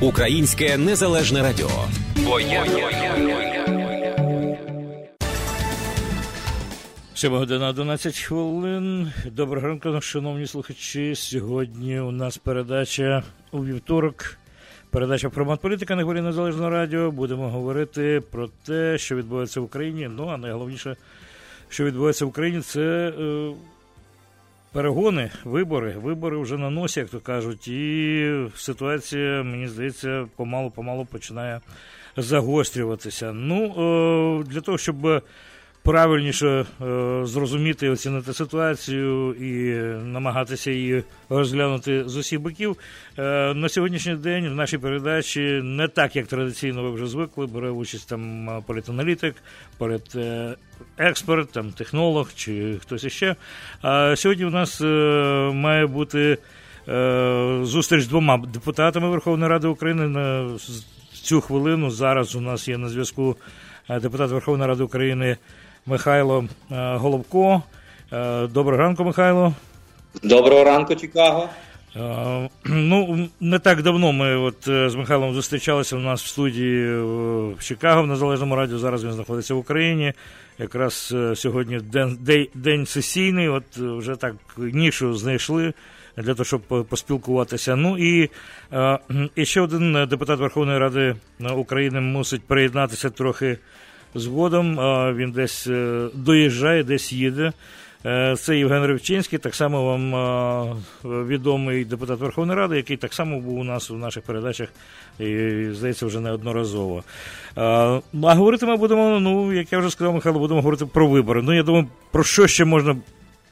Українське незалежне радіо. Сьома година 11 хвилин. Доброго ранку, шановні слухачі. Сьогодні у нас передача у вівторок. Передача про політика на хвилі Незалежного радіо. Будемо говорити про те, що відбувається в Україні. Ну, а найголовніше, що відбувається в Україні, це е, перегони, вибори. Вибори вже на носі, як то кажуть. І ситуація, мені здається, помалу-помалу починає загострюватися. Ну, е, для того, щоб правильніше е, зрозуміти оцінити ситуацію і намагатися її розглянути з усіх боків. Е, на сьогоднішній день в нашій передачі не так, як традиційно ви вже звикли, бере участь там політаналітик, політексперт, там технолог чи хтось іще. А сьогодні у нас е, має бути е, зустріч з двома депутатами Верховної Ради України на цю хвилину. Зараз у нас є на зв'язку е, депутат Верховної Ради України. Михайло е, Головко. Е, доброго ранку, Михайло. Доброго ранку, Чикаго. Е, ну, не так давно ми от з Михайлом зустрічалися у нас в студії в Чикаго в Незалежному радіо. Зараз він знаходиться в Україні. Якраз сьогодні день день, день сесійний, от вже так нішу знайшли для того, щоб поспілкуватися. Ну і, і ще один депутат Верховної Ради України мусить приєднатися трохи Згодом він десь е, доїжджає, десь їде. Е, це Євген Ревчинський, так само вам відомий депутат Верховної Ради, який так само був у нас у наших передачах, і, здається, вже неодноразово. А говорити ми будемо, ну, як я вже сказав, Михайло, будемо говорити про вибори. Ну, я думаю, про що ще можна,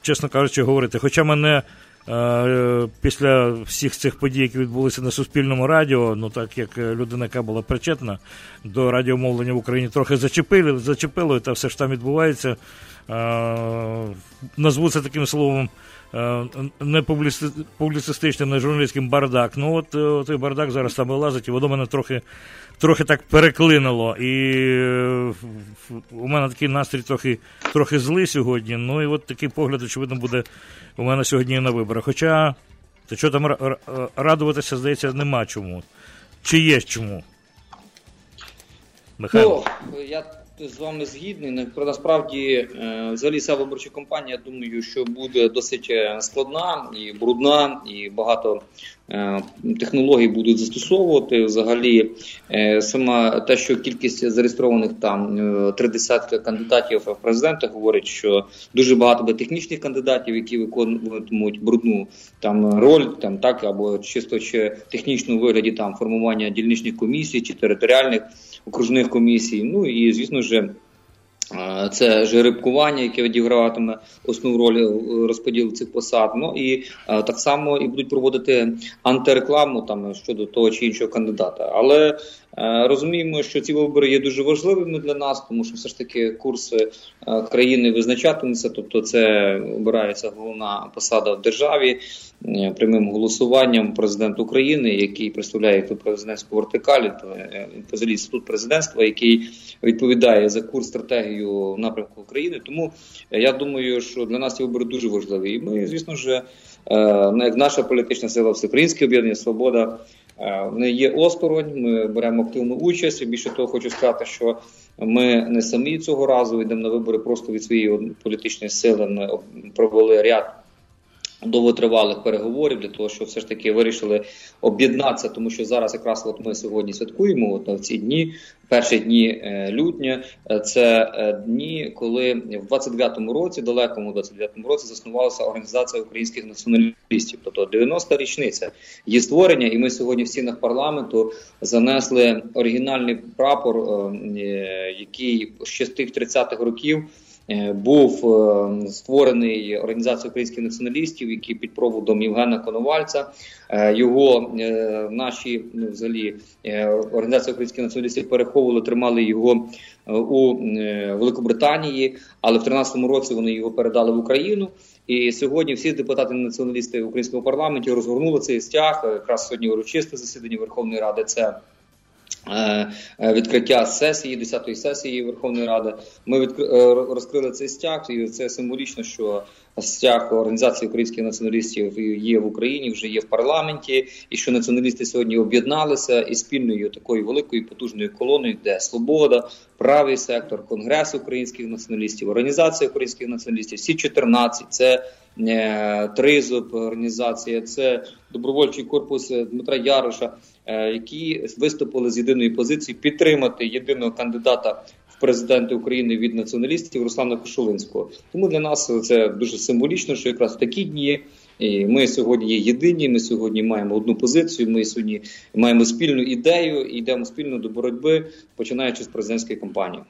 чесно кажучи, говорити. Хоча мене Е, після всіх цих подій, які відбулися на Суспільному радіо, ну так як людина, яка була причетна до радіомовлення в Україні, трохи зачепили, зачепило, та все ж там відбувається. Е, назву це таким словом. Е, не публіцистичним, не журналістським бардак. Ну, от той бардак зараз там вилазить, і воно мене трохи трохи так переклинило. І у мене такий настрій трохи трохи злий сьогодні. Ну і от такий погляд, очевидно, буде у мене сьогодні на виборах. Хоча, то що там радуватися, здається, нема чому. Чи є чому? Михайло? Ну, я з вами згідний. Насправді, е, взагалі, ця виборча кампанія, думаю, що буде досить е, складна і брудна, і багато е, технологій будуть застосовувати. Взагалі, сама те, що кількість зареєстрованих там три десятки кандидатів в президенти, говорить, що дуже багато буде технічних кандидатів, які виконуватимуть брудну там роль, там так або чисто чи технічному вигляді там формування дільничних комісій чи територіальних окружних комісій. Ну і звісно ж. Це жеребкування, яке відіграватиме основну роль е, розподілу цих посад. Ну і так само і будуть проводити антирекламу там щодо того чи іншого кандидата. Але Е, розуміємо, що ці вибори є дуже важливими для нас, тому що все ж таки курси е, країни визначатимуться, тобто це обирається головна посада в державі е, прямим голосуванням президент України, який представляє ту президентську вертикаль, взагалі інститут президентства, який відповідає за курс стратегію напрямку України. Тому я думаю, що для нас ці вибори дуже важливі. І ми, звісно ж, як наша політична сила, Всеукраїнське об'єднання Свобода. Е, не є осторонь. Ми беремо активну участь. І Більше того, хочу сказати, що ми не самі цього разу йдемо на вибори просто від своєї політичної сили. Ми провели ряд довготривалих переговорів для того, щоб все ж таки вирішили об'єднатися, тому що зараз якраз от ми сьогодні святкуємо от в ці дні, перші дні е, лютня. Е, це е, дні, коли в 29-му році, далекому 29-му році, заснувалася організація українських націоналістів, тобто 90-та річниця її створення. І ми сьогодні в стінах парламенту занесли оригінальний прапор, який ще з тих 30-х років. Був створений організацією українських націоналістів, який під проводом Євгена Коновальця. Його наші ну, взагалі організація українських націоналістів переховували, тримали його у Великобританії, але в 2013 році вони його передали в Україну. І сьогодні всі депутати-націоналісти в українському парламенті розгорнули цей стяг. Якраз сьогодні урочисте засідання Верховної Ради. Це е, е, Відкриття сесії 10-ї сесії Верховної Ради. Ми відкри... Е, розкрили цей стяг, і це символічно, що стяг організації українських націоналістів є в Україні, вже є в парламенті, і що націоналісти сьогодні об'єдналися і спільною такою великою потужною колоною, де свобода, правий сектор, конгрес українських націоналістів, організація українських націоналістів, всі 14, це е, Тризуб організація, це добровольчий корпус Дмитра Яроша, е, які виступили з єдиної позиції підтримати єдиного кандидата в президенти України від націоналістів Руслана Кошулинського. Тому для нас це дуже символічно, що якраз в такі дні. І Ми сьогодні є єдині. Ми сьогодні маємо одну позицію. Ми сьогодні маємо спільну ідею і йдемо спільно до боротьби, починаючи з президентської кампанії.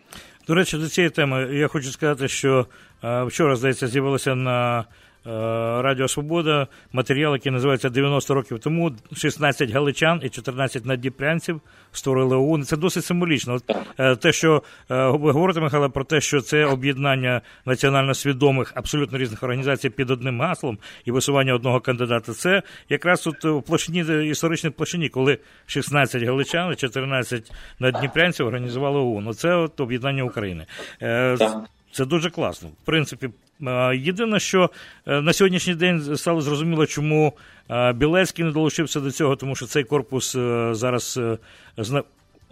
До речі, до цієї теми я хочу сказати, що е, вчора здається з'явилося на Е, Радіо Свобода матеріал, який називається 90 років тому 16 галичан і 14 наддіпрянців створили ОУН. Це досить символічно. От, е, те, що е, ви говорите, Михайло, про те, що це об'єднання національно свідомих абсолютно різних організацій під одним гаслом і висування одного кандидата, це якраз от в площині історичній площині, коли 16 галичан і 14 наддніпрянців організували ОУН. Це от об'єднання України. Це дуже класно. В принципі, єдине, що е, на сьогоднішній день стало зрозуміло, чому е, Білецький не долучився до цього, тому що цей корпус е, зараз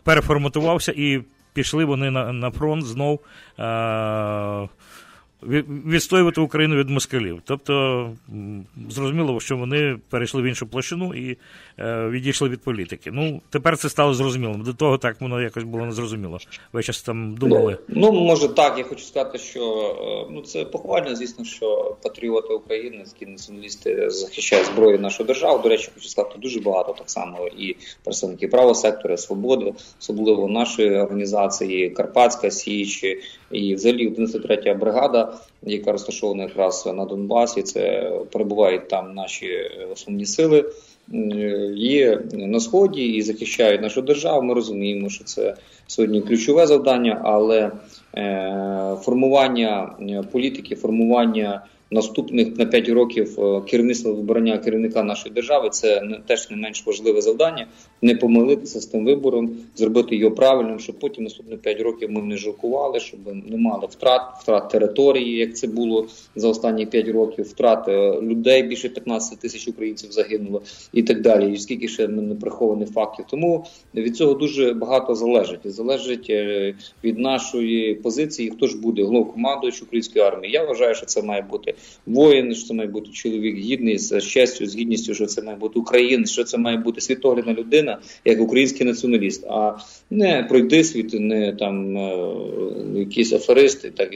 переформатувався і пішли вони на фронт знов відстоювати Україну від москалів. Тобто, зрозуміло, що вони перейшли в іншу площину і е, відійшли від політики. Ну, тепер це стало зрозумілим. До того так воно якось було незрозуміло. Ви щось там думали? Ну, ну може так. Я хочу сказати, що е, ну це похвально, звісно, що патріоти України, які націоналісти захищають зброю нашу державу. До речі, хочу сказати, дуже багато так само і представники правого сектора, свободи, особливо нашої організації, Карпатська Січ і взагалі 93 бригада яка розташована якраз на Донбасі. Це перебувають там наші основні сили. Є на сході і захищають нашу державу. Ми розуміємо, що це сьогодні ключове завдання, але е, формування політики, формування наступних на 5 років е, керівництва вибрання керівника нашої держави це теж не менш важливе завдання. Не помилитися з тим вибором, зробити його правильним, щоб потім наступні 5 років ми не жалкували, щоб не мали втрат, втрат території, як це було за останні 5 років. Втрат е, людей більше 15 тисяч українців загинуло і так далі. І скільки ще не прихованих фактів. Тому від цього дуже багато залежить. Залежить е, від нашої позиції, хто ж буде головнокомандуючий української армії. Я вважаю, що це має бути воїн, що це має бути чоловік гідний з честю, з гідністю, що це має бути українець, що це має бути світоглядна людина, як український націоналіст, а не пройди світ, не там е, якісь аферисти, так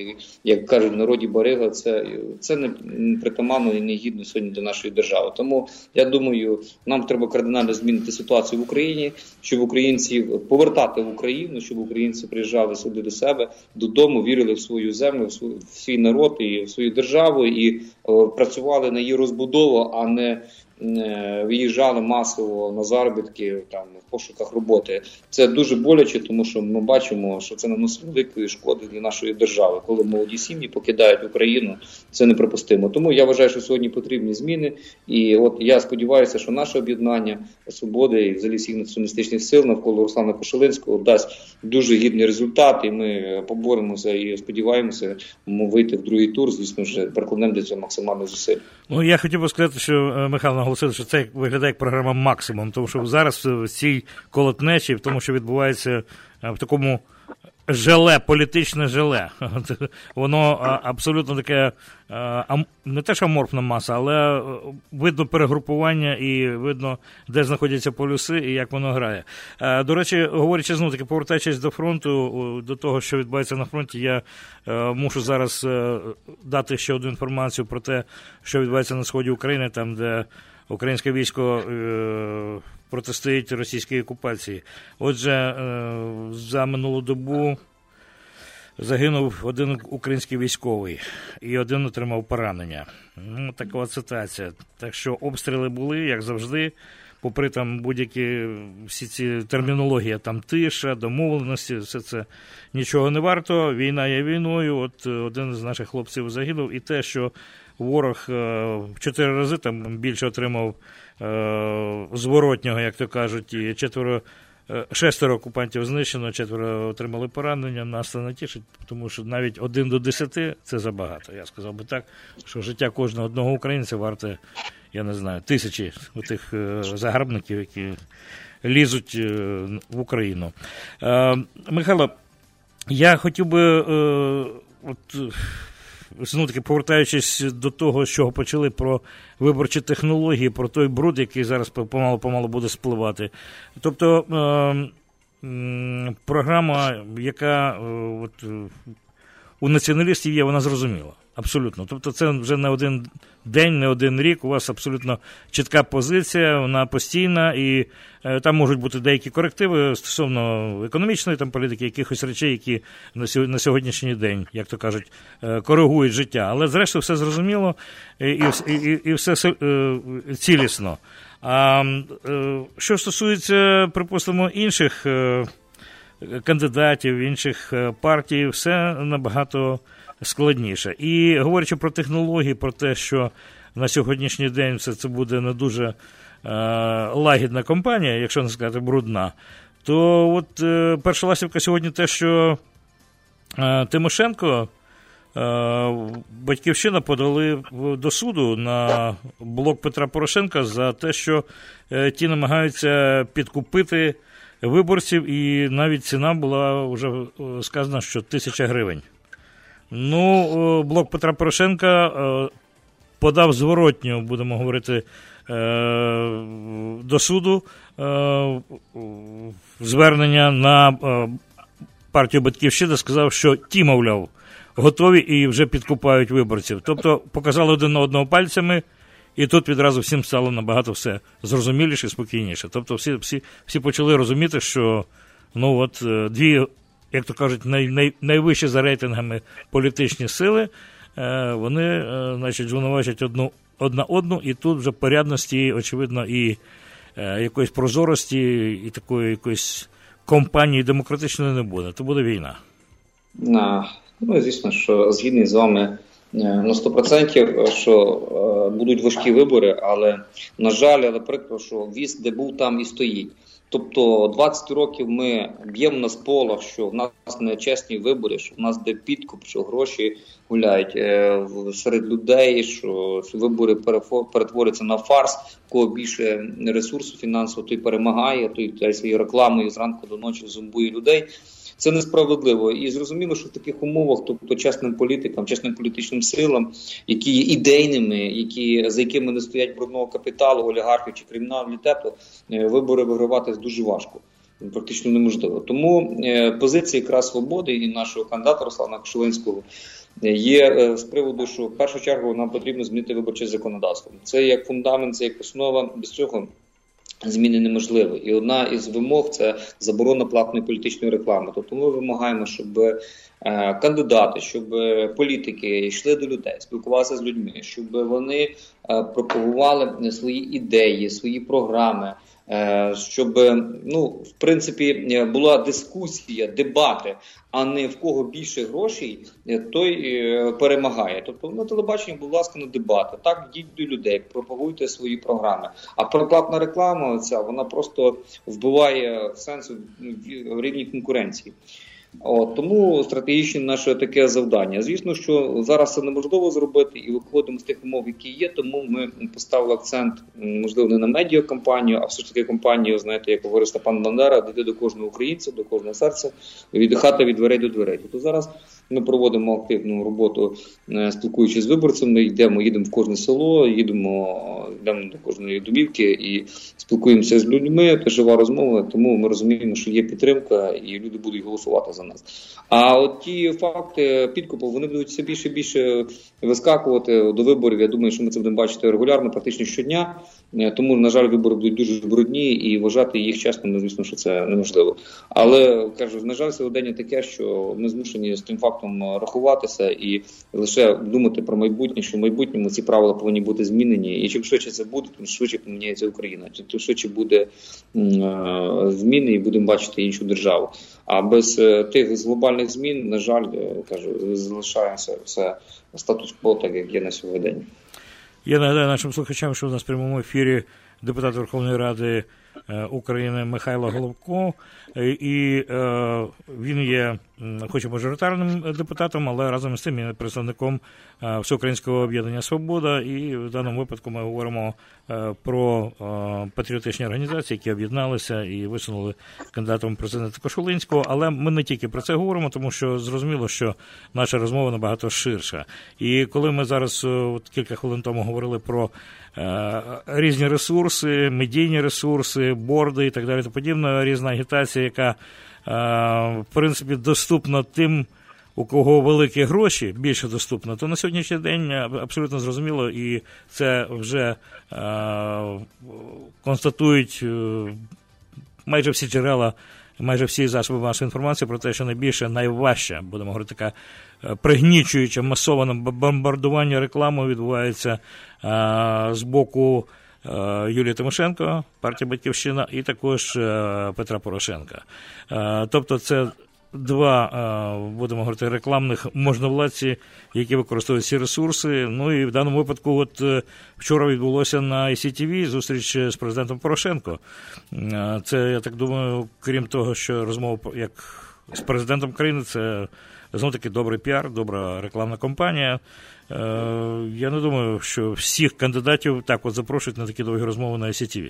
як кажуть в народі Барига, це це не притаманно і не гідно сьогодні для нашої держави. Тому я думаю, нам треба кардинально змінити ситуацію в Україні, щоб українців повертати в Україну, щоб українці приїжджали сюди до себе додому, вірили в свою землю, в свій народ і в свою державу і працювали на її розбудову, а не виїжджали масово на заробітки там в пошуках роботи. Це дуже боляче, тому що ми бачимо, що це наносить великої шкоди для нашої держави. Коли молоді сім'ї покидають Україну, це неприпустимо. Тому я вважаю, що сьогодні потрібні зміни. І от я сподіваюся, що наше об'єднання свободи і взагалі всіх націоналістичних сил навколо Руслана Кошелинського дасть дуже гідний результат. І ми поборемося і сподіваємося вийти в другий тур. Звісно, вже прикладемо для цього максимально зусиль. Ну я хотів би сказати, що е, Михайло наголосив, що це виглядає як програма максимум, тому що зараз в цій колотнечі, в тому, що відбувається е, в такому желе, політичне желе. Воно абсолютно таке не те, що аморфна маса, але е, видно перегрупування і видно, де знаходяться полюси і як воно грає. Е, до речі, говорячи знову таки, повертаючись до фронту, до того, що відбувається на фронті, я мушу зараз дати ще одну інформацію про те, що відбувається на сході України, там де українське військо е, протистоїть російській окупації. Отже, е, за минулу добу загинув один український військовий і один отримав поранення. Ну, Така ситуація. Так що обстріли були, як завжди попри там будь-які всі ці термінології, там тиша, домовленості, все це нічого не варто. Війна є війною. От е, один з наших хлопців загинув, і те, що ворог е, в чотири рази там більше отримав е, зворотнього, як то кажуть, і четверо. Шестеро окупантів знищено, четверо отримали поранення. Нас це не тішить, тому що навіть один до десяти це забагато. Я сказав би так, що життя кожного одного українця варте я не знаю, тисячі тих е, загарбників, які лізуть е, в Україну. Е, Михайло, я хотів би, от, знову таки, повертаючись до того, з чого почали про виборчі технології, про той бруд, який зараз помалу-помалу буде спливати. Тобто програма, яка от, у націоналістів є, вона зрозуміла. Абсолютно. Тобто, це вже не один день, не один рік. У вас абсолютно чітка позиція, вона постійна, і е, там можуть бути деякі корективи стосовно економічної там політики, якихось речей, які на сьогоднішній день, як то кажуть, е, коригують життя. Але зрештою все зрозуміло і, і, і, і все е, цілісно. А е, що стосується, припустимо, інших е, кандидатів, інших е, партій, все набагато складніше. І говорячи про технології, про те, що на сьогоднішній день все це буде не дуже е, лагідна компанія, якщо не сказати брудна, то от е, перша ласівка сьогодні те, що е, Тимошенко. Е, Батьківщина подали до суду на блок Петра Порошенка за те, що е, ті намагаються підкупити виборців, і навіть ціна була вже е, сказана, що тисяча гривень. Ну, блок Петра Порошенка е, подав зворотню, будемо говорити, е, до суду е, звернення на партію Батьківщина, сказав, що ті, мовляв, готові і вже підкупають виборців. Тобто показали один на одного пальцями. І тут відразу всім стало набагато все зрозуміліше і спокійніше. Тобто всі всі, всі почали розуміти, що ну от дві як то кажуть, най, най, найвищі за рейтингами політичні сили, е, вони, е, значить, звинувачують одну одна одну, і тут вже порядності, очевидно, і е, якоїсь прозорості, і такої якоїсь компанії демократичної не буде. То буде війна. Ну, звісно, що згідний з вами. На 100%, що е, будуть важкі вибори, але на жаль, але прикро, що віз, де був, там і стоїть. Тобто 20 років ми б'ємо на сполах, що в нас не чесні вибори, що в нас де підкуп, що гроші гуляють е, серед людей, що вибори перетворюються на фарс, кого більше ресурсу фінансово, той перемагає, той своєю рекламою зранку до ночі зомбує людей. Це несправедливо і зрозуміло, що в таких умовах, тобто чесним політикам, чесним політичним силам, які є ідейними, які за якими не стоять брудного капіталу, олігархів чи кримінального тепу, вибори вигравати дуже важко. Практично неможливо. Тому е, позиція якраз свободи і нашого кандидата Руслана Кошовинського є е, з приводу, що в першу чергу нам потрібно змінити виборче законодавство. Це як фундамент, це як основа без цього Зміни неможливі. І одна із вимог це заборона платної політичної реклами. Тобто ми вимагаємо, щоб е, кандидати, щоб політики йшли до людей, спілкувалися з людьми, щоб вони е, пропагували свої ідеї, свої програми. Е, щоб ну в принципі е, була дискусія, дебати, а не в кого більше грошей, е, той перемагає. Тобто на телебаченні, будь ласка, на дебати. Так йдіть до людей, пропагуйте свої програми. А проплатна реклама ця вона просто вбиває сенсу в рівні конкуренції. От, Тому стратегічне наше таке завдання. Звісно, що зараз це неможливо зробити, і виходимо з тих умов, які є. Тому ми поставили акцент, можливо, не на медіакомпанію, а все ж таки компанію, знаєте, як говорив Степан Бандера, дійти до кожного українця, до кожного серця, від хати від дверей до дверей. Тобто зараз Ми проводимо активну роботу, е, спілкуючись з виборцями. Йдемо, їдемо в кожне село, їдемо, йдемо до кожної домівки і спілкуємося з людьми. Це жива розмова, тому ми розуміємо, що є підтримка, і люди будуть голосувати за нас. А от ті факти підкупу вони будуть все більше і більше вискакувати до виборів. Я думаю, що ми це будемо бачити регулярно, практично щодня. Е, тому, на жаль, вибори будуть дуже брудні і вважати їх чесними, звісно, що це неможливо. Але кажу, на жаль, сьогодення таке, що ми змушені з тим фактом рахуватися і лише думати про майбутнє, що в майбутньому ці правила повинні бути змінені. І чим швидше це буде, тим швидше поміняється Україна. Тим швидше буде е, зміни, і будемо бачити іншу державу. А без е, тих глобальних змін, на жаль, кажу, залишається все статус-кво, так як є на сьогодні. Я нагадаю нашим слухачам, що у нас в прямому ефірі депутат Верховної Ради е, України Михайло Головко, е, і е, він є, хоч і мажоритарним депутатом, але разом з тим є представником Всеукраїнського об'єднання Свобода. І в даному випадку ми говоримо про патріотичні організації, які об'єдналися і висунули кандидатом президента Кошулинського. Але ми не тільки про це говоримо, тому що зрозуміло, що наша розмова набагато ширша. І коли ми зараз от кілька хвилин тому говорили про Е, різні ресурси, медійні ресурси, борди і так далі. та подібне, різна агітація, яка е, в принципі доступна тим. У кого великі гроші більше доступно, то на сьогоднішній день абсолютно зрозуміло, і це вже е, констатують е, майже всі джерела, майже всі засоби масової інформації про те, що найбільше найважче, будемо говорити, така Е, пригнічуюче масоване бомбардування рекламою відбувається е, з боку е, Юлії Тимошенко, партія Батьківщина, і також Петра Порошенка. Тобто, це два, будемо говорити, рекламних можновладці, які використовують ці ресурси. Ну і в даному випадку, от вчора відбулося на ICTV зустріч з президентом Порошенко. Це я так думаю, крім того, що розмова як з президентом країни, це Знову таки добрий піар, добра рекламна кампанія. Е, я не думаю, що всіх кандидатів так от запрошують на такі довгі розмови на ICTV.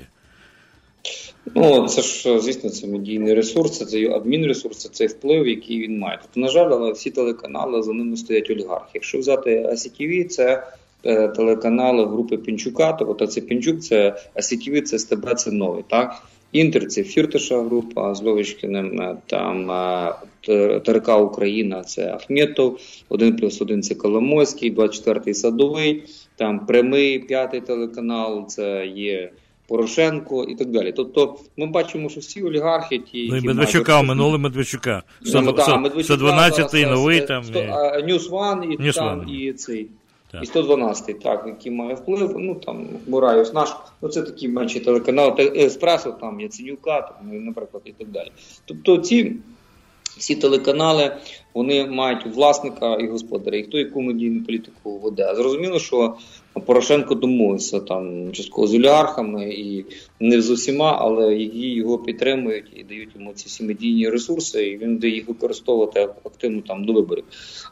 Ну, це ж, звісно, це медійний ресурс, це адмінресурс, це вплив, який він має. Тобто, на жаль, але всі телеканали за ними стоять олігархи. Якщо взяти ICTV, це е, телеканали групи Пінчука, тобто це Пінчук, це ICTV, це СТБ, це новий. так? Інтер це Фірташа група з Льовичкиним, е, там е, ТРК Україна це Ахметов, 1 плюс 1 це Коломойський, 24-й садовий, там прямий п'ятий телеканал, це є. Порошенко і так далі. Тобто ми бачимо, що всі олігархи ті. Ну і Медведчука, минули Медведчука. 112-й новий там. NewsOne і там і цей. Так. І 112 так, який має вплив. Ну там Мураєв Наш, ну це такі менші телеканали, Еспресо, там Яценюка, там, ну, наприклад, і так далі. Тобто ці всі телеканали вони мають власника і господаря, і хто яку медійну політику веде. Зрозуміло, що Порошенко домовився там частково з олігархами і не з усіма, але які його підтримують і дають йому ці всі медійні ресурси, і він буде їх використовувати активно там до виборів.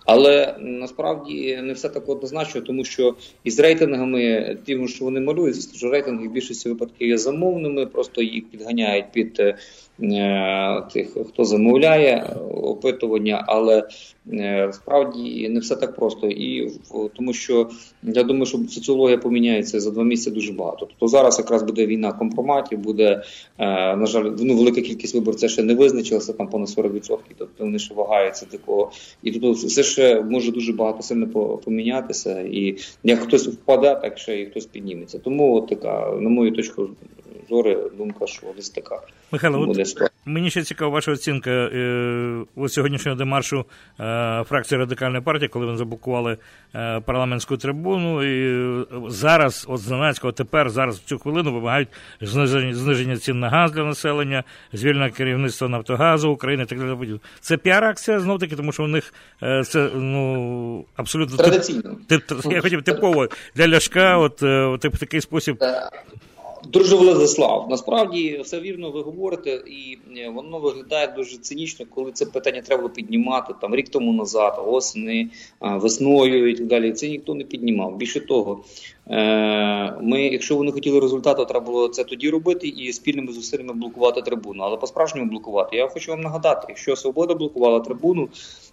Але насправді не все так однозначно, тому що із рейтингами, тим, що вони малюють, що рейтинги в більшості випадків є замовними, просто їх підганяють під е, тих, хто замовляє опитування, але е, справді не все так просто. І тому що я думаю, що соціологія поміняється за два місяці дуже багато. Тобто зараз якраз буде війна компроматів, буде е, на жаль, ну велика кількість виборців ще не визначилася там понад 40%, Тобто вони ще вагаються такого, і тут все ще може дуже багато сильно помінятися. І як хтось впаде, так ще і хтось підніметься. Тому от така, на мою точку зору, думка, що десь така. Михайло, буде от мені ще цікава ваша оцінка е, ось сьогоднішнього демаршу е, фракції радикальної партії, коли вони заблокували е, парламентську трибуну. І зараз, от Знанацького, тепер зараз в цю хвилину вимагають зниження, зниження цін на газ для населення, звільнення керівництва Нафтогазу України. Так далі. Це піар-акція знов таки, тому що у них це ну абсолютно традиційно. Тип, тип, я хотів типово для ляшка, от, от такий спосіб. Друже Владислав, насправді все вірно ви говорите, і е, воно виглядає дуже цинічно, коли це питання треба піднімати там рік тому назад, осени, весною і так далі. Це ніхто не піднімав. Більше того, е, ми, якщо вони хотіли результату, треба було це тоді робити і спільними зусиллями блокувати трибуну. Але по справжньому блокувати. Я хочу вам нагадати, якщо свобода блокувала трибуну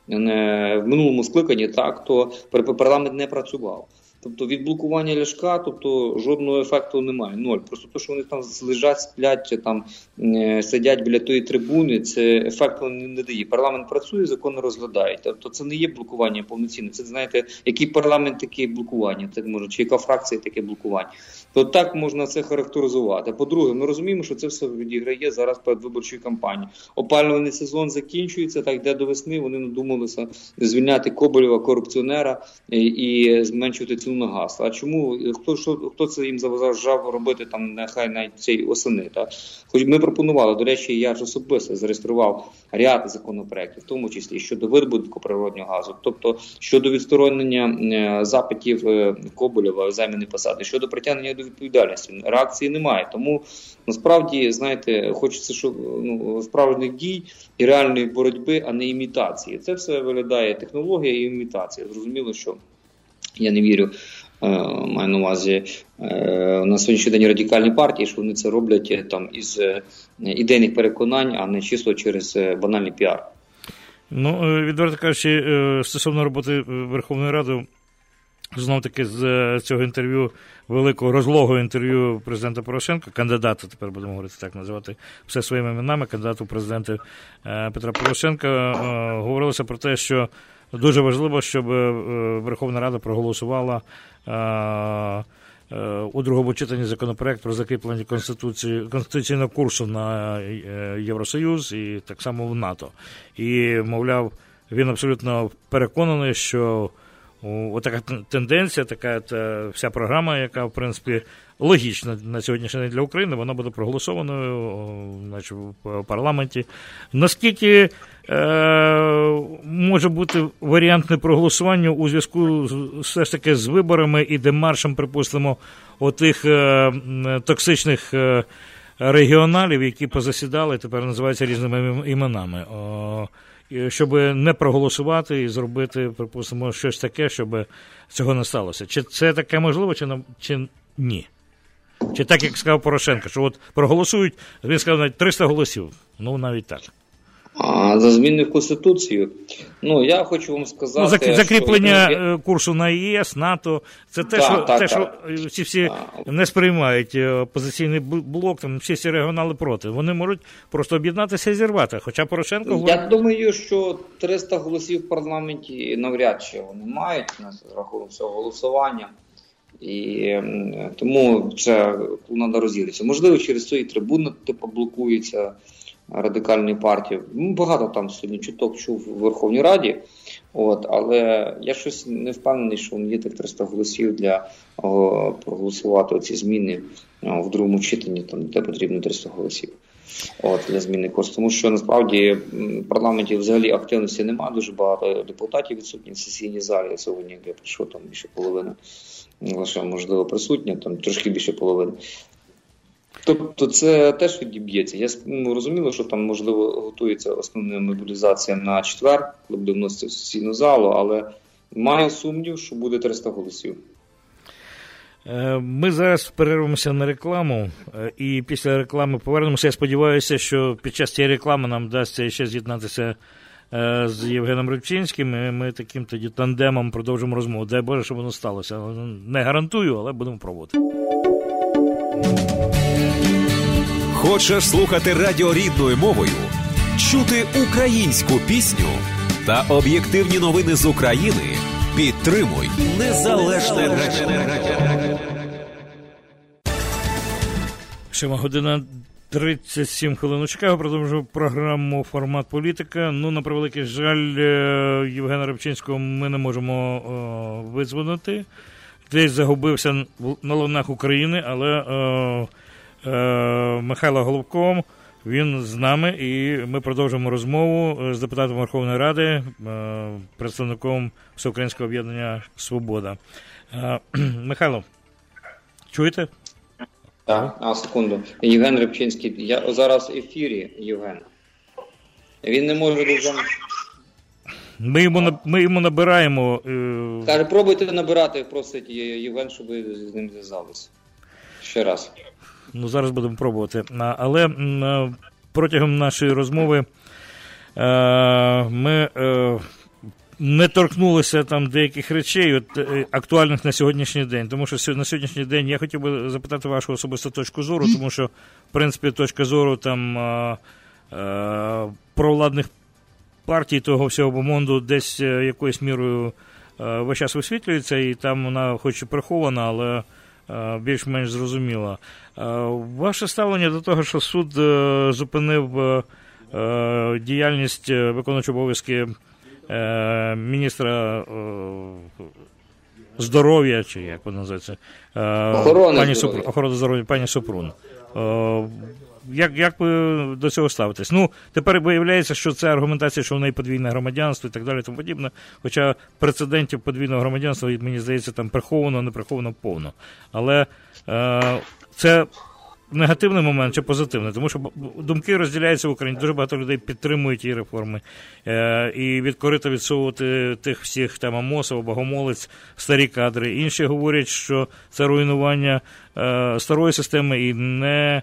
в минулому скликанні, так то парламент не працював. Тобто від блокування ляшка, тобто жодного ефекту немає. Ноль. Просто те, що вони там лежать, сплять чи там е, сидять біля тої трибуни, це ефекту не, не дає. Парламент працює, закони розглядає. Тобто це не є блокування повноцінне. Це знаєте, який парламент таке блокування, це може, чи яка фракція таке блокування. То так можна це характеризувати. По-друге, ми розуміємо, що це все відіграє зараз перед виборчою кампанією. Опалювальний сезон закінчується, так йде до весни. Вони надумалися звільняти Коболєва, корупціонера і зменшувати ціну на газ. А чому хто що хто це їм заважав робити там нехай навіть цієї осени? Так? Хоч ми пропонували, до речі, я ж особисто зареєстрував ряд законопроєктів, в тому числі щодо видобутку природнього газу, тобто щодо відсторонення е, запитів е, Коболєва заміни посади, щодо притягнення до відповідальності. Реакції немає. Тому насправді знаєте, хочеться, щоб ну справжніх дій і реальної боротьби, а не імітації. Це все виглядає технологія і імітація. Зрозуміло, що я не вірю. Е, маю на увазі е, на сьогоднішній день радикальні партії, що вони це роблять е, там із ідейних переконань, а не чисто через банальний піар. Ну, відверто кажучи, стосовно роботи Верховної Ради, знов таки з цього інтерв'ю, великого розлогого інтерв'ю президента Порошенка, кандидата, тепер будемо говорити так, називати все своїми іменами, кандидату президента Петра Порошенка, говорилося про те, що Дуже важливо, щоб е, Верховна Рада проголосувала е, е, у другому читанні законопроект про закріплення конституції конституційного курсу на Євросоюз і так само в НАТО. І, мовляв, він абсолютно переконаний, що така тенденція, така вся програма, яка в принципі логічна на сьогоднішній день для України, вона буде проголосованою значить, в парламенті. Наскільки е, може бути варіант непроголосування у зв'язку все ж таки з виборами і демаршем, припустимо, отих е, токсичних е, регіоналів, які позасідали, тепер називаються різними іменами. Щоб не проголосувати і зробити, припустимо, щось таке, щоб цього не сталося. Чи це таке можливо, чи, чи ні? Чи так, як сказав Порошенко, що от проголосують, він сказав навіть 300 голосів. Ну, навіть так. А за зміни в Конституцію. Ну, я хочу вам сказати. Ну, закріплення що... Е, курсу на ЄС, НАТО, це те, так, що так, те, так. що всі всі не сприймають е, опозиційний блок, там всі ці регіонали проти. Вони можуть просто об'єднатися і зірвати. Хоча Порошенко Я говорить... думаю, що 300 голосів в парламенті навряд чи вони мають на рахунок цього голосування. І тому це треба розірватися. Можливо, через цієї трибуни типу блокується радикальної партії. Ну, Багато там сьогодні чуток чув у Верховній Раді, от, але я щось не впевнений, що є тих 300 голосів для о, проголосувати ці зміни о, в другому читанні, там де потрібно 300 голосів. От для зміни курсу. Тому що насправді в парламенті взагалі активності немає. Дуже багато депутатів відсутні в сесійній залі. Сьогодні як я прийшов там більше половини, лише можливо присутня, там трошки більше половини. Тобто це теж відіб'ється. Я ну, розуміло, що там можливо готується основна мобілізація на четвер, коли буде вноситися в сесійну залу, але маю сумнів, що буде 300 голосів. Е, ми зараз перервемося на рекламу, е, і після реклами повернемося. Я сподіваюся, що під час цієї реклами нам вдасться ще з'єднатися е, з Євгеном Рибчинським. і Ми таким тоді тандемом продовжимо розмову. Дай Боже, щоб воно сталося. Не гарантую, але будемо пробувати. Хочеш слухати радіо рідною мовою, чути українську пісню та об'єктивні новини з України. Підтримуй незалежне радіо. Сьома година 37 хвилин. Чекаю, продовжую програму Формат політика. Ну, на превеликий жаль, е, Євгена Рибчинського ми не можемо о, визвонити. Десь загубився на лунах України, але. О, Е, Михайло Головком. Він з нами, і ми продовжуємо розмову з депутатом Верховної Ради, е, представником Всеукраїнського об'єднання Свобода. Е, Михайло, чуєте? Так, а секунду. Євген Рибчинський. Я зараз в ефірі Євген. Він не може дуже. Ми йому ми йому набираємо. Каже, пробуйте набирати, просить Євген, щоб з ним зв'язалися. Ще раз. Ну, зараз будемо пробувати. Але протягом нашої розмови е, ми е, не торкнулися там деяких речей, от, е, актуальних на сьогоднішній день. Тому що на сьогоднішній день я хотів би запитати вашу особисту точку зору, тому що, в принципі, точка зору там провладних партій того всього бомонду десь якоюсь мірою весь час висвітлюється, і там вона хоч і прихована, але більш-менш зрозуміла. Ваше ставлення до того, що суд зупинив діяльність виконуючого обов'язки міністра здоров'я, чи як воно називається, охорони пані Супрун, охорони здоров'я пані Супрун. Як як ви до цього ставитесь? Ну, тепер виявляється, що це аргументація, що в неї подвійне громадянство і так далі, тому подібне. Хоча прецедентів подвійного громадянства, мені здається, там приховано, не приховано повно. Але е, це негативний момент чи позитивний, тому що думки розділяються в Україні. Дуже багато людей підтримують її реформи. Е, І відкорито відсовувати тих всіх там Амосов, Богомолець, старі кадри. Інші говорять, що це руйнування е, старої системи і не.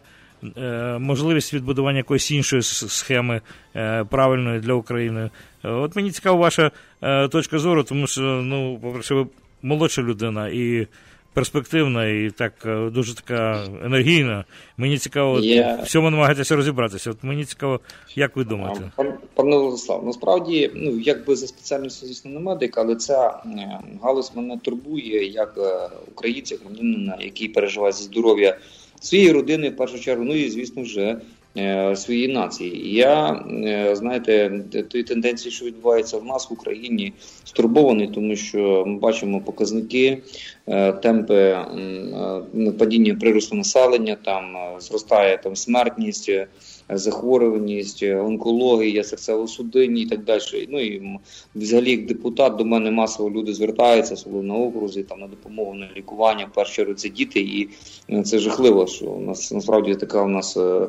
Е, можливість відбудування якоїсь іншої схеми е, правильної для України. От мені цікава ваша е, точка зору, тому що, ну, по-перше, ви молодша людина і перспективна, і так дуже така енергійна. Мені цікаво, yeah. всьому намагаєтеся розібратися. От мені цікаво, як ви думаєте? Пане Владислав, насправді, ну якби за спеціальністю, звісно, не медик, але ця галузь мене турбує як українця, громадянина, який переживає за здоров'я своєї родини в першу чергу, ну і звісно вже е, своєї нації. Я е, знаєте, тої тенденції, що відбувається в нас в Україні, стурбований, тому що ми бачимо показники, е, темпи падіння приросту населення, там зростає там смертність захворюваність, онкологія, серцево-судинні і так далі. Ну і взагалі, як депутат до мене масово люди звертаються, особливо на окрузі, там на допомогу на лікування. В першу це діти, і ну, це жахливо, що у нас насправді така у нас е,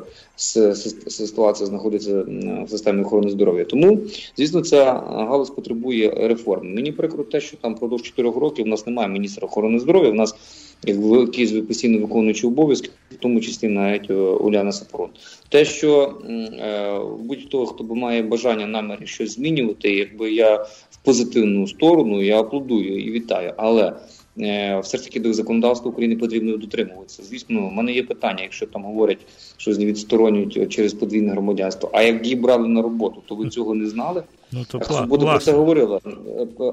ситуація знаходиться в системі охорони здоров'я. Тому, звісно, ця галузь потребує реформи. Мені прикро те, що там продовж 4 років у нас немає міністра охорони здоров'я. У нас який постійно виконуючи обов'язки, в тому числі навіть е, Уляна Сапрон, Те, що е, будь-хто, хто має бажання намірі щось змінювати, якби я в позитивну сторону, я аплодую і вітаю. Але все ж таки до законодавства України потрібно дотримуватися. Звісно, в мене є питання, якщо там говорять, що відсторонюють через подвійне громадянство. А як її брали на роботу, то ви цього не знали? Ну, то а Свобода про це говорила.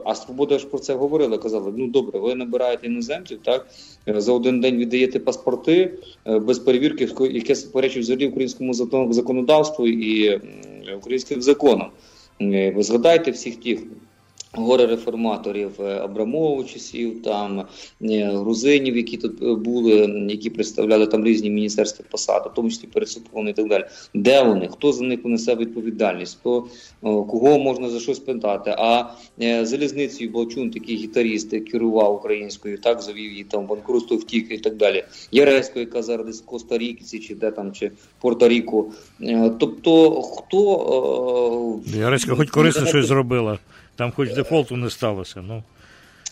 А Свобода ж про це говорила. Казала: ну добре, ви набираєте іноземців, так за один день віддаєте паспорти е, без перевірки, яке суперечить взагалі українському законодавству і українським законам. Е, ви згадайте всіх тих горе реформаторів е, Абрамову часів, там е, грузинів, які тут е, були, які представляли там різні міністерські посади, в тому числі перед і так далі. Де вони? Хто за них понесе відповідальність? Хто кого можна за щось питати? А залізницею Балчун, такий гітаріст, керував українською, так завів її там банкрутство втік і так далі. Яресько, яка зараз в Коста-Ріці, чи де там, чи Порто-Ріко. Тобто, хто Яресько хоч корисно щось зробила. Там хоч дефолту не сталося. ну.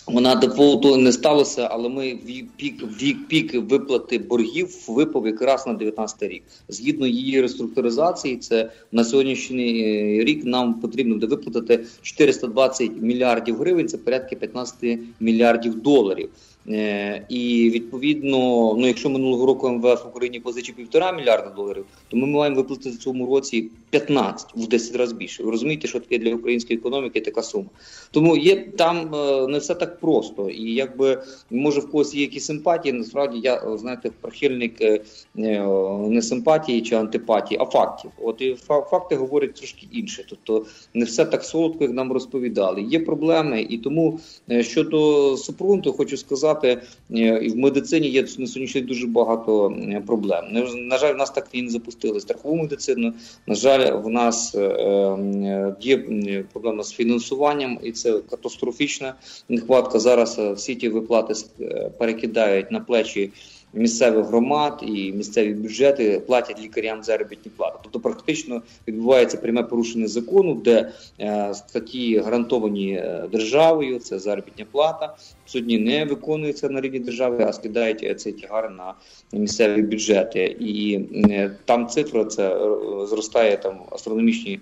Вона дефолту не сталося, але ми в пік в пік виплати боргів випав якраз на 19 рік. Згідно її реструктуризації, це на сьогоднішній е, рік нам потрібно буде виплатити 420 мільярдів гривень. Це порядки 15 мільярдів доларів. Е, і відповідно, ну якщо минулого року МВФ Україні позичив півтора мільярда доларів, то ми маємо виплатити в цьому році 15 в 10 разів більше. Ви розумієте, що таке для української економіки така сума. Тому є там е, не все так просто, і якби може в когось є якісь симпатії. Насправді я знаєте, прихильник е, не симпатії чи антипатії, а фактів. От і факти говорять трошки інше. Тобто не все так солодко, як нам розповідали. Є проблеми, і тому щодо супрунту, хочу сказати сказати, е, і в медицині є на сьогоднішній дуже багато е, проблем. На жаль, в нас так і не запустили страхову медицину. На жаль, в нас е, є проблема з фінансуванням, і це катастрофічна нехватка. Зараз всі ті виплати перекидають на плечі. місцевих громад і місцеві бюджети платять лікарям заробітні плати. Тобто, практично відбувається пряме порушення закону, де е, статті гарантовані державою. Це заробітня плата. Сьогодні не виконується на рівні держави, а скидають цей тягар на місцеві бюджети, і там цифра це зростає там астрономічні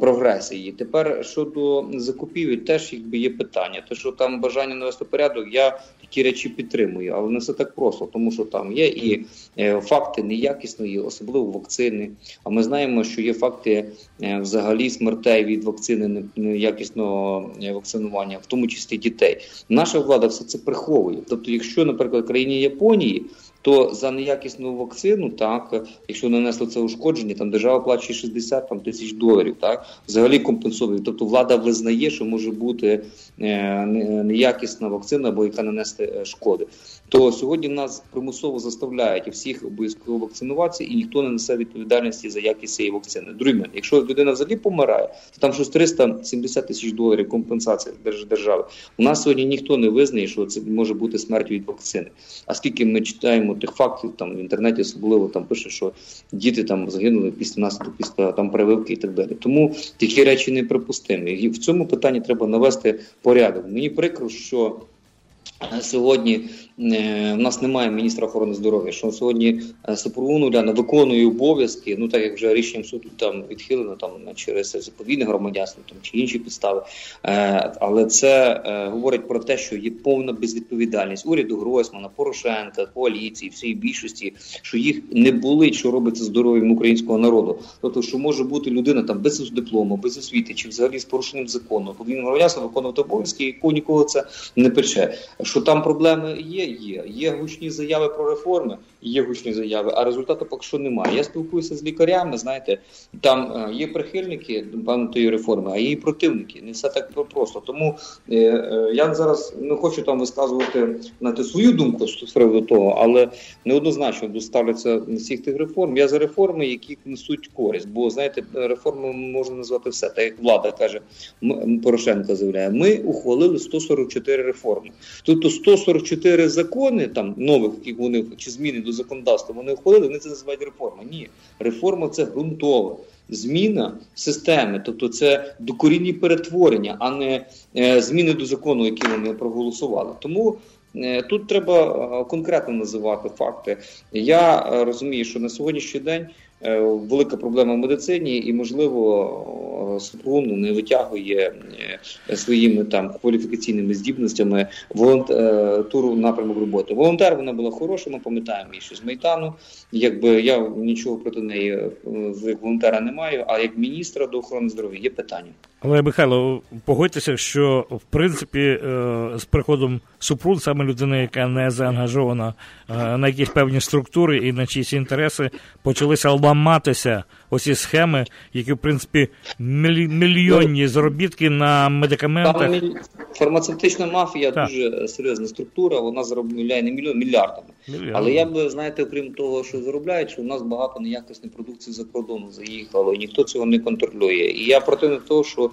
прогресії. Тепер щодо закупівель, теж якби є питання. То що там бажання навести порядок, я такі речі підтримую, але не все так просто, тому що там є і е, факти неякісної, особливо вакцини. А ми знаємо, що є факти е, взагалі смертей від вакцини неякісного е, вакцинування, в тому числі дітей. Наша влада все це приховує. Тобто, якщо, наприклад, в країні Японії то за неякісну вакцину, так якщо нанесло це ушкодження, там держава плачує 60 там, тисяч доларів, так взагалі компенсовує. Тобто влада визнає, що може бути е, неякісна вакцина, або яка нанести е, шкоди. То сьогодні нас примусово заставляють всіх обов'язково вакцинуватися, і ніхто не несе відповідальності за якість цієї вакцини. Другий якщо людина взагалі помирає, то там щось 370 тисяч доларів компенсація держави. У нас сьогодні ніхто не визнає, що це може бути смерть від вакцини. А скільки ми читаємо тих фактів там в інтернеті, особливо там пише, що діти там загинули після наслідок, після там прививки і так далі. Тому такі речі неприпустимі. І в цьому питанні треба навести порядок. Мені прикро, що Сьогодні е, в нас немає міністра охорони здоров'я. Що сьогодні е, Супрун Уляна виконує обов'язки. Ну так як вже рішенням суду там відхилено там через заповідне громадянство, там чи інші підстави. Е, але це говорить про те, що є повна безвідповідальність уряду Гройсмана, Порошенка, коаліції, всієї більшості, що їх не болить, що робиться здоров'ям українського народу. Тобто, що може бути людина там без диплому, без освіти, чи взагалі з порушенням закону, подвійне громадянство виконувати обов'язки, і нікого це не пече. Що там проблеми є, є. Є гучні заяви про реформи, є гучні заяви, а результату поки що немає. Я спілкуюся з лікарями. Знаєте, там е, є прихильники певно тієї реформи, а є і противники. Не все так просто. Тому е, е, я зараз не хочу там висказувати знаєте, свою думку з приводу того, але неоднозначно доставляться всіх тих реформ. Я за реформи, які несуть користь. Бо знаєте, реформи можна назвати все. Так як влада каже, Порошенко заявляє, ми ухвалили 144 реформи. Тобто 144 закони там нових, які вони чи зміни до законодавства вони ухвалили, вони це називають реформа. Ні, реформа це ґрунтова. Зміна системи, тобто це докорінні перетворення, а не е, зміни до закону, які вони проголосували. Тому е, тут треба е, конкретно називати факти. Я розумію, що на сьогоднішній день велика проблема в медицині, і можливо е, Супрун не витягує е, своїми там кваліфікаційними здібностями волонтеру напрямок роботи. Волонтер вона була хороша. Ми пам'ятаємо її ще з Майтану. Якби я нічого проти неї як волонтера не маю, а як міністра до охорони здоров'я є питання. Але Михайло, погодьтеся, що в принципі з приходом Супрун, саме людина, яка не заангажована на якісь певні структури і на чиїсь інтереси, почалися ламатися оці схеми, які, в принципі, мільйонні ну, заробітки на медикаментах. Фармацевтична мафія так. дуже серйозна структура, вона заробляє не мільйон мільярдами. Мільярд. Але я би, знаєте, окрім того, що заробляють, що у нас багато неякісної продукції за кордону заїхало, і ніхто цього не контролює. І я проти того, що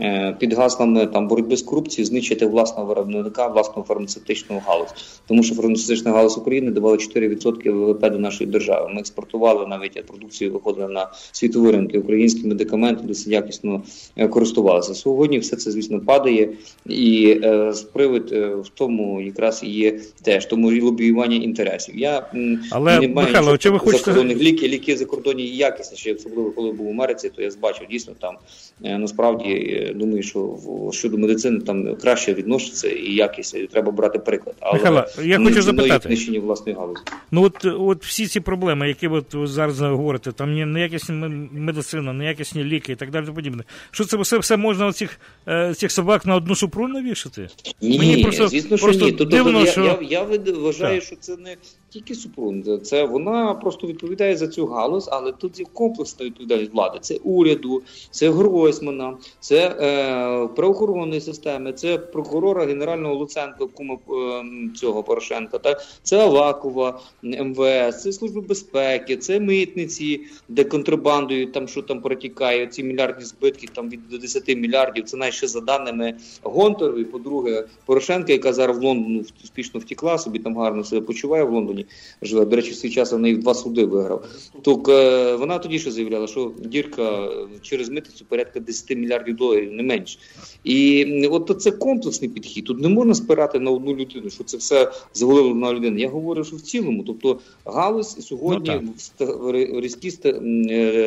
Е, під гаслами там боротьби з корупцією знищити власного виробника, власну фармацевтичну галузь, тому що фармацевтична галузь України давала 4% ВВП до нашої держави. Ми експортували навіть продукцію, виходили на світові ринки. Українські медикаменти досить якісно е, користувалися. Сьогодні все це звісно падає, і е, привид е, в тому якраз і є теж тому і лобіювання інтересів. Я але не маю Михайло, чи ви хочете... ліки, ліки за кордоні якісні, особливо коли був у Америці, то я бачив дійсно там е, насправді думаю, що щодо медицини там краще відноситься і якість і треба брати приклад. Але Михайло, я хочу запитати знищення власної галузі. Ну от от всі ці проблеми, які ви зараз говорите, там неякісні медицина, неякісні ліки і так далі. Подібне. Що це все все можна оцих е, цих собак на одну супрун навішати? Ні, Мені просто, звісно, що просто ні. Дивно, я, що... я, я, я вважаю, так. що це не next тільки Супрун, це вона просто відповідає за цю галузь, але тут є комплексна відповідальність влади. Це уряду, це Гройсмана, це е, правоохоронної системи, це прокурора генерального Луценка, кума е, цього Порошенка, так це Авакова, МВС, це служба безпеки, це митниці, де контрабандою там що там протікає. Ці мільярдні збитки там від до 10 мільярдів. Це найше за даними Гонтарові. По друге, Порошенка, яка зараз в Лондону успішно втікла, собі там гарно себе почуває в Лондоні. Районі живе. До речі, в свій час вона їх два суди виграв. Так е, вона тоді що заявляла, що дірка через митницю порядка 10 мільярдів доларів, не менше. І от це комплексний підхід. Тут не можна спирати на одну людину, що це все завалило на людину. Я говорю, що в цілому, тобто галузь сьогодні ну, в різкій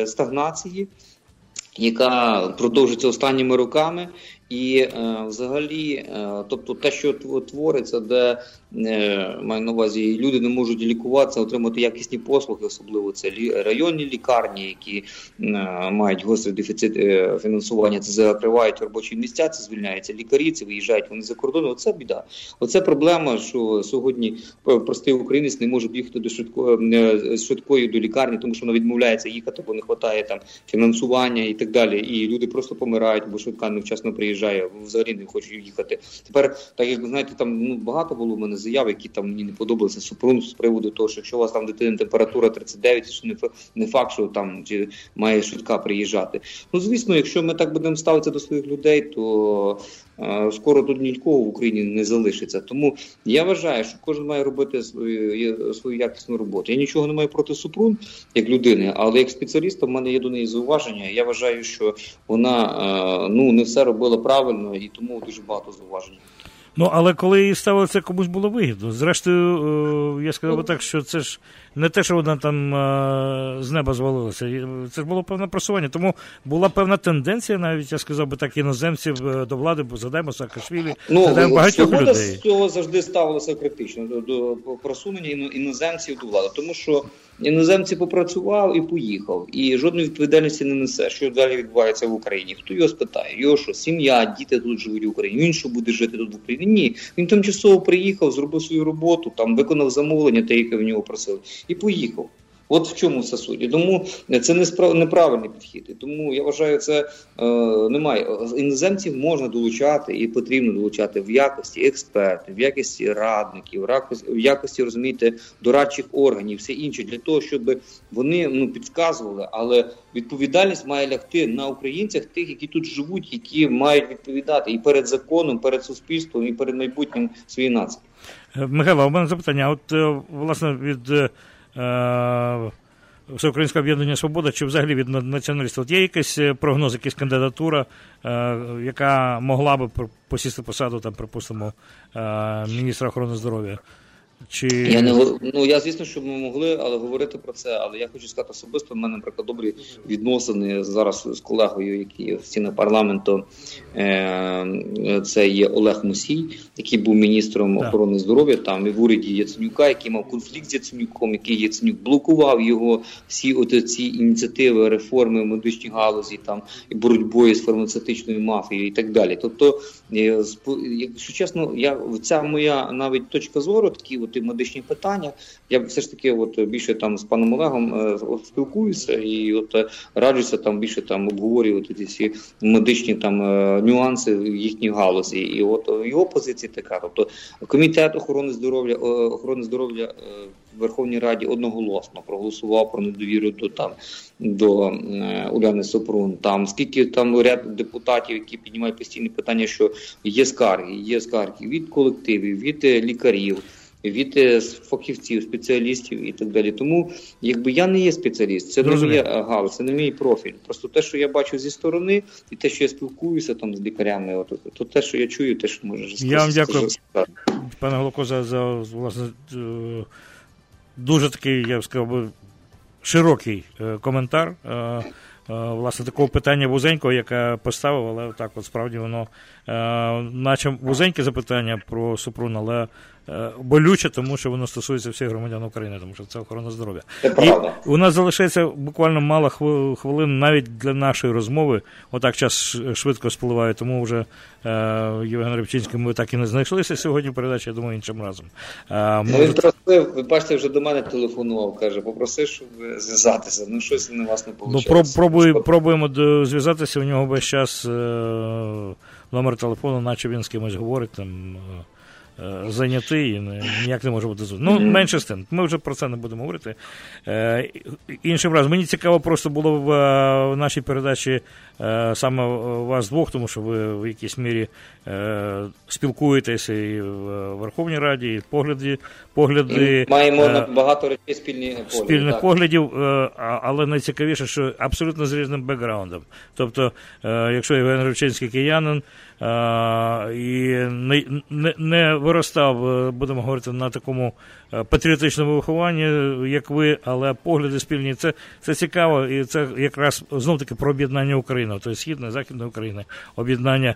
стагнації яка продовжиться останніми роками, і е, взагалі, е, тобто те, що твориться, де е, маю на увазі люди не можуть лікуватися, отримати якісні послуги, особливо це районні лікарні, які е, мають гострий дефіцит е, фінансування. Це закривають робочі місця, це звільняються лікарі, це виїжджають вони за кордон. Оце біда. Оце проблема, що сьогодні простий українець не може їхати до швидкої е, швидкою до лікарні, тому що вона відмовляється їхати, бо не вистачає там фінансування і так далі. І люди просто помирають, бо швидка невчасно приїжджає взагалі не хочу їхати. Тепер, так як знаєте, там ну багато було в мене заяв, які там мені не подобалися Супрун з приводу того, що якщо у вас там дитина температура 39, що не не факт, що там чи має швидка приїжджати. Ну звісно, якщо ми так будемо ставитися до своїх людей, то скоро тут нікого в Україні не залишиться. Тому я вважаю, що кожен має робити свою свою якісну роботу. Я нічого не маю проти Супрун як людини, але як спеціаліста в мене є до неї зауваження. Я вважаю, що вона ну не все робила правильно і тому дуже багато зауважень. Ну, але коли її ставили, це комусь було вигідно. Зрештою, е, я сказав би так, що це ж не те, що вона там е, з неба звалилася. Це ж було певне просування. Тому була певна тенденція, навіть я сказав би так, іноземців е, до влади, бо задаємо Саакашвілі, ну, задаємо багатьох людей. з цього завжди ставилося критично до, до просунення іноземців до влади, тому що іноземці попрацював і поїхав, і жодної відповідальності не несе, що далі відбувається в Україні. Хто його спитає? Його що сім'я, діти тут живуть в Україні. Він що буде жити тут в Україні? Ні, він тимчасово приїхав, зробив свою роботу, там виконав замовлення, те, яке в нього просили, і поїхав. От в чому все суть. Тому це не справ... неправильний підхід. тому я вважаю, це е, немає. Іноземців можна долучати і потрібно долучати в якості експертів, в якості радників, в якості розумієте, дорадчих органів, все інше для того, щоб вони ну підказували, але відповідальність має лягти на українцях, тих, які тут живуть, які мають відповідати і перед законом, перед суспільством, і перед майбутнім своєї нації. Е, Михайло, у мене запитання. От е, власне від. Е, Всеукраїнське об'єднання Свобода чи взагалі від націоналістів. От є якийсь е, прогноз, якась кандидатура, е, яка могла би посісти посаду, там, припустимо, міністра охорони здоров'я? Чи я не ну я звісно, що ми могли, але говорити про це. Але я хочу сказати особисто. в мене наприклад добрі відносини зараз з колегою, який в стінах парламенту. Е, Це є Олег Мусій, який був міністром так. охорони здоров'я. Там і в уряді Яценюка, який мав конфлікт з Яценюком, який Яценюк блокував його всі от ці ініціативи, реформи в медичній галузі, там і боротьбою з фармацевтичною мафією і так далі. Тобто, е, якщо чесно, я ця моя навіть точка зору, такі от і медичні питання. Я все ж таки, от більше там з паном Олегом е, спілкуюся і от е, раджуся там більше там обговорювати ці всі медичні там е, нюанси в їхній галузі. І от його позиція така. Тобто комітет охорони здоров'я охорони здоров'я в Верховній Раді одноголосно проголосував про недовіру до там до Уляни Супрун. Там скільки там ряд депутатів, які піднімають постійні питання, що є скарги, є скарги від колективів, від лікарів від е, фахівців, спеціалістів і так далі. Тому, якби я не є спеціаліст, це не є галузь, це не мій профіль. Просто те, що я бачу зі сторони, і те, що я спілкуюся там з лікарями, от, то те, що я чую, те, що може сказати. Я вам дякую, пане Голоко, за, за власне е, дуже такий, я б сказав би, широкий е, коментар. Власне, такого питання вузенького, яке поставив, але так от справді воно, наче вузеньке запитання про Супрун, але Е, болюче, тому що воно стосується всіх громадян України, тому що це охорона здоров'я. І у нас залишається буквально мало хвилин навіть для нашої розмови. Отак час швидко спливає, тому вже е, Євген Рибчинський ми так і не знайшлися сьогодні. Передачі, я думаю, іншим разом. Е, ну, Він просив, ви бачите, вже до мене телефонував, каже, попросив, щоб зв'язатися. Ну, щось на вас не вийшло. Ну, пробуємо, пробуємо зв'язатися. У нього весь час е, номер телефону, наче він з кимось говорить там. Е, Е, зайнятий і ніяк не може бути Ну, менше з тим. Ми вже про це не будемо говорити. Е, іншим разом, мені цікаво просто було в, в нашій передачі е, саме вас двох, тому що ви в якійсь мірі е, спілкуєтеся і в Верховній Раді, і погляди. погляди Маємо е, багато речей спільні спільних так. поглядів, е, але найцікавіше, що абсолютно з різним бекграундом. Тобто, е, якщо Євген Ревчинський киянин, і не не, не виростав, е, будемо говорити, на такому патріотичному вихованні, як ви, але погляди спільні. Це це цікаво, і це якраз знов таки про об'єднання України, тобто Східної, Західної України, об'єднання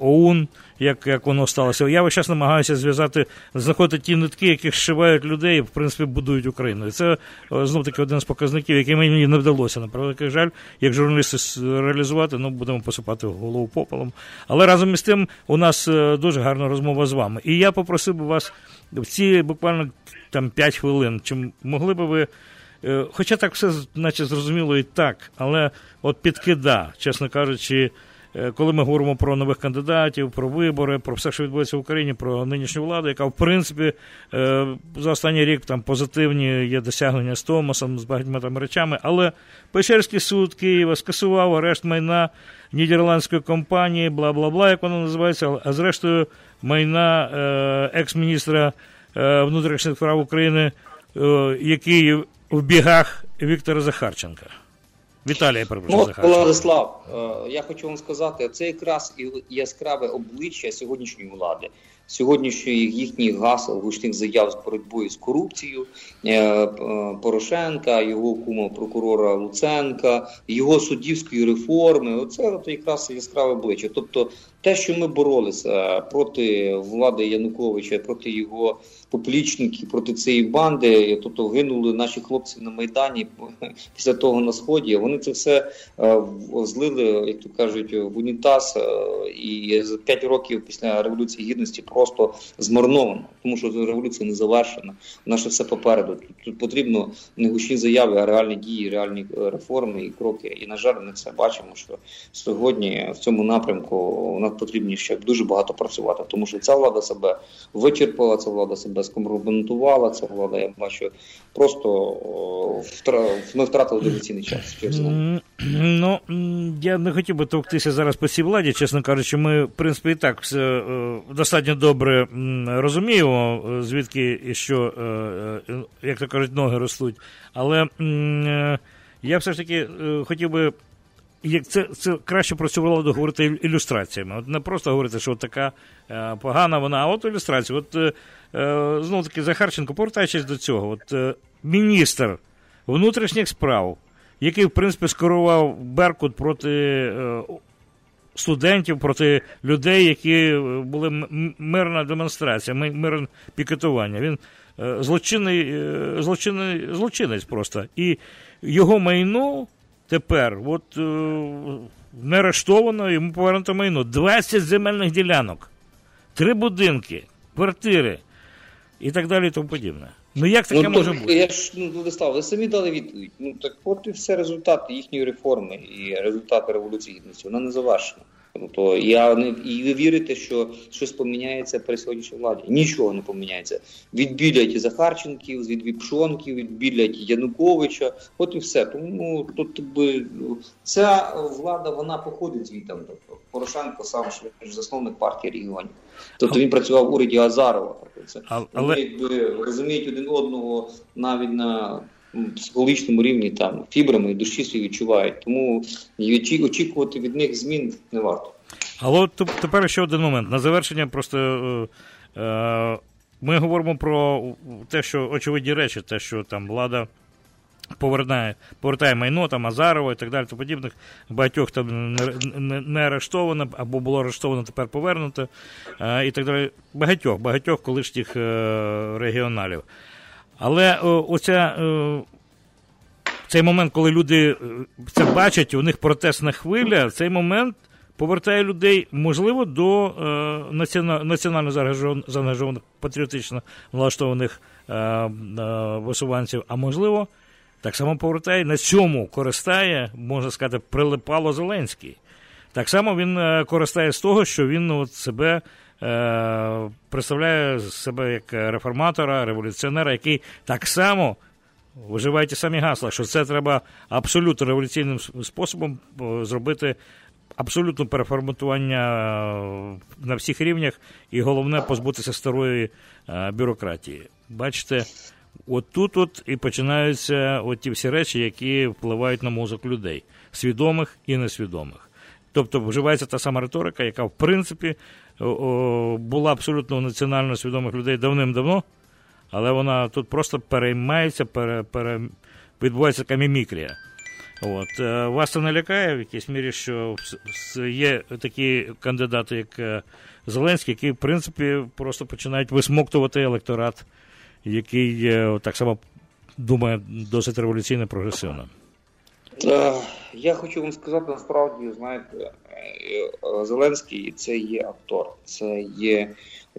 ОУН, як як воно сталося. Я весь намагаюся зв'язати, знаходити ті нитки, які зшивають людей, і в принципі будують Україну. І це е, знов таки один з показників, який мені не вдалося, на жаль, як журналісти реалізувати, ну будемо посипати голову попелом. Але разом із тим у нас е, дуже гарна розмова з вами. І я попросив би вас ці буквально там 5 хвилин, чи могли би ви. Е, хоча так все наче зрозуміло і так, але от підкида, чесно кажучи, коли ми говоримо про нових кандидатів, про вибори, про все, що відбувається в Україні, про нинішню владу, яка в принципі е, за останній рік там позитивні є досягнення з Томасом, з багатьма там речами, але Печерський суд Києва скасував арешт майна нідерландської компанії, бла бла бла, як воно називається, а зрештою майна е, екс-міністра внутрішніх справ України, який в бігах Віктора Захарченка. Віталій Ну, Владислав, е, я хочу вам сказати, це якраз і яскраве обличчя сьогоднішньої влади, сьогоднішніх їхніх гасел, гучних заяв з боротьбою з корупцією е, е, Порошенка, його кума прокурора Луценка, його суддівської реформи. Оце от якраз яскраве обличчя. Тобто, те, що ми боролися проти влади Януковича, проти його поплічників, проти цієї банди, тобто гинули наші хлопці на майдані після того на сході. Вони це все е, злили, як то кажуть, в унітаз, і за п'ять років після революції гідності просто змарновано, тому що революція не завершена. Вона ще все попереду. Тут, потрібно не гучні заяви, а реальні дії, реальні е, реформи і кроки. І на жаль, ми це бачимо, що сьогодні в цьому напрямку нам потрібно ще дуже багато працювати, тому що ця влада себе вичерпала, ця влада себе скомпрометувала, ця влада. Я бачу, просто ми втратили дорогоцінний час. Ну я не хотів би товктися зараз по цій владі, чесно кажучи, ми в принципі і так все е, достатньо добре розуміємо, е, звідки і що, е, як то кажуть, ноги ростуть. Але я все ж таки хотів би. Як це це краще про цю владу говорити ілюстраціями. От не просто говорити, що от така е, погана вона, а от ілюстрація. От е, знову таки Захарченко, повертаючись до цього, от е, міністр внутрішніх справ який, в принципі, скерував Беркут проти е, студентів, проти людей, які е, були мирна демонстрація, мирне пікетування. Він е, злочинний, злочинний, злочинець просто. І його майно тепер от, не арештовано, йому повернуто майно. 20 земельних ділянок, три будинки, квартири і так далі і тому подібне. Ну як таке ну, може бути? Я ж ну, Владислав, ви самі дали відповідь. Ну так от і все результати їхньої реформи і результати революції гідності. Вона не завершена. Тобто я не і ви вірите, що щось поміняється при сьогоднішній владі. Нічого не поміняється. Відбілять Захарченків, від Пшонків, відбілять Януковича. От і все. Тому тут би ця влада вона походить звідти. Тобто Порошенко сам засновник партії регіонів. Тобто він працював в уряді Азарова. Тобто це але... Вони, якби розуміють один одного навіть на психологічному рівні там фібрами і душі свої відчувають. Тому очікувати від них змін не варто. Але тепер ще один момент. На завершення просто е, е, ми говоримо про те, що очевидні речі, те, що там влада. Повертає повертає майно там Азарова і так далі, то подібних. Багатьох там не, не, не арештовано або було арештовано, тепер повернуто. А, і так далі. Багатьох, багатьох колишніх е, регіоналів. Але о, оця, цей момент, коли люди е, це бачать, у них протестна хвиля, цей момент повертає людей, можливо, до е, національно заангажованих, патріотично налаштованих е, е, висуванців, а можливо, так само повертає на цьому користає, можна сказати, прилипало Зеленський. Так само він е, користає з того, що він от, себе е, представляє себе як реформатора, революціонера, який так само виживає ті самі гасла, що це треба абсолютно революційним способом зробити абсолютно переформатування на всіх рівнях, і головне позбутися старої бюрократії. Бачите, от тут от і починаються от ті всі речі, які впливають на мозок людей, свідомих і несвідомих. Тобто вживається та сама риторика, яка в принципі була абсолютно у національно свідомих людей давним-давно, але вона тут просто переймається, пере, пере, відбувається така мімікрія. От. Е, вас це не лякає в якійсь мірі, що є такі кандидати, як е, Зеленський, які, в принципі, просто починають висмоктувати електорат, який е, так само думає досить революційно прогресивно. Я хочу вам сказати, насправді, знаєте, Зеленський це є актор, це є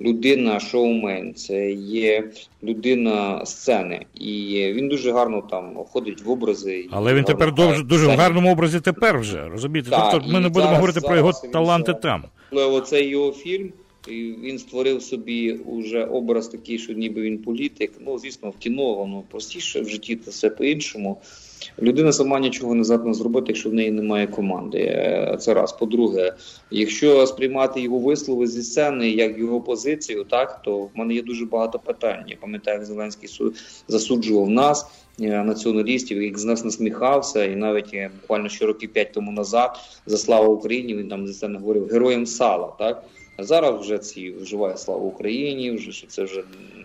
людина шоумен, це є людина сцени, і він дуже гарно там ходить в образи. Але він тепер дуже, дуже в гарному образі тепер вже розумієте. Так, тобто ми не будемо зараз, говорити про його таланти там. Оцей його фільм. І Він створив собі уже образ такий, що ніби він політик. Ну, звісно, в кіно воно простіше в житті це все по-іншому. Людина сама нічого не здатна зробити, якщо в неї немає команди. Е, це раз. По-друге, якщо сприймати його вислови зі сцени як його позицію, так то в мене є дуже багато питань. Я пам'ятаю, як Зеленський засуджував нас. Е, націоналістів, як з нас насміхався, і навіть е, буквально ще років п'ять тому назад за славу Україні він там за це не говорив героям сала. Так а зараз вже ці вживає слава Україні, вже що це вже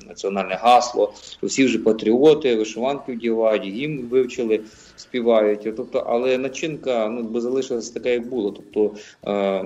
національне гасло. Всі вже патріоти, вишиванки вдівають, гімн вивчили, співають. Тобто, але начинка ну би залишилася така, як було. Тобто е,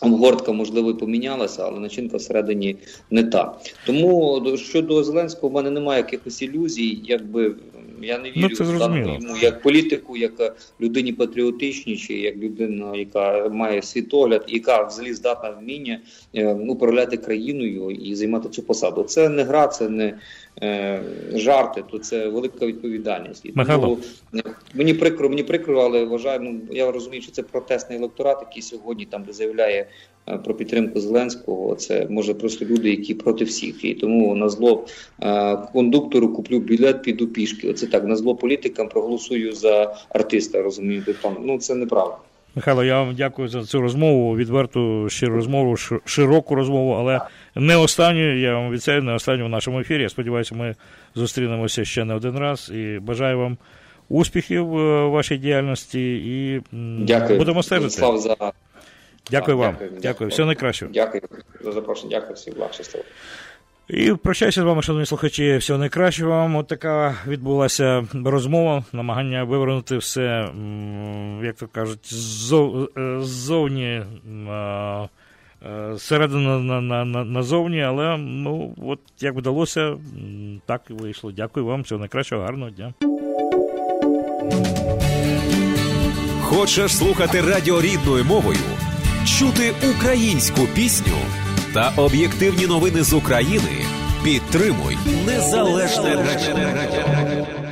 Обгортка, можливо, помінялася, але начинка всередині не та. Тому щодо Зеленського, в мене немає якихось ілюзій, якби я не ну, вірю ну, йому як політику, як людині патріотичній, чи як людина, яка має світогляд, яка взагалі здатна вміння е, управляти країною і займати цю посаду. Це не гра, це не е, жарти, то це велика відповідальність. І тому е, мені прикро, мені прикро, але вважаю, ну я розумію, що це протестний електорат, який сьогодні там де заявляє Е, про підтримку Зеленського. Це може просто люди, які проти всіх. І тому на зло е, кондуктору куплю білет, піду пішки. Оце так на зло політикам проголосую за артиста. Розумієте, там ну це неправда. Михайло, я вам дякую за цю розмову, відверту щиру розмову, широку розмову, але не останню, я вам обіцяю, не останню в нашому ефірі. Я сподіваюся, ми зустрінемося ще не один раз і бажаю вам успіхів в вашій діяльності і Дякую. будемо стежити. Слав за Дякую вам. Дякую. дякую. Всього найкращого. Дякую за запрошення. Дякую всім благ, щасливо. І прощаюся з вами, шановні слухачі. Всього найкращого вам. От така відбулася розмова, намагання вивернути все, як то кажуть, ззовні зсередини на, на, на, назовні, але ну, от як вдалося, так і вийшло. Дякую вам, всього найкращого, гарного дня. Хочеш слухати радіо рідною мовою? чути українську пісню та об'єктивні новини з України. Підтримуй незалежне радіо.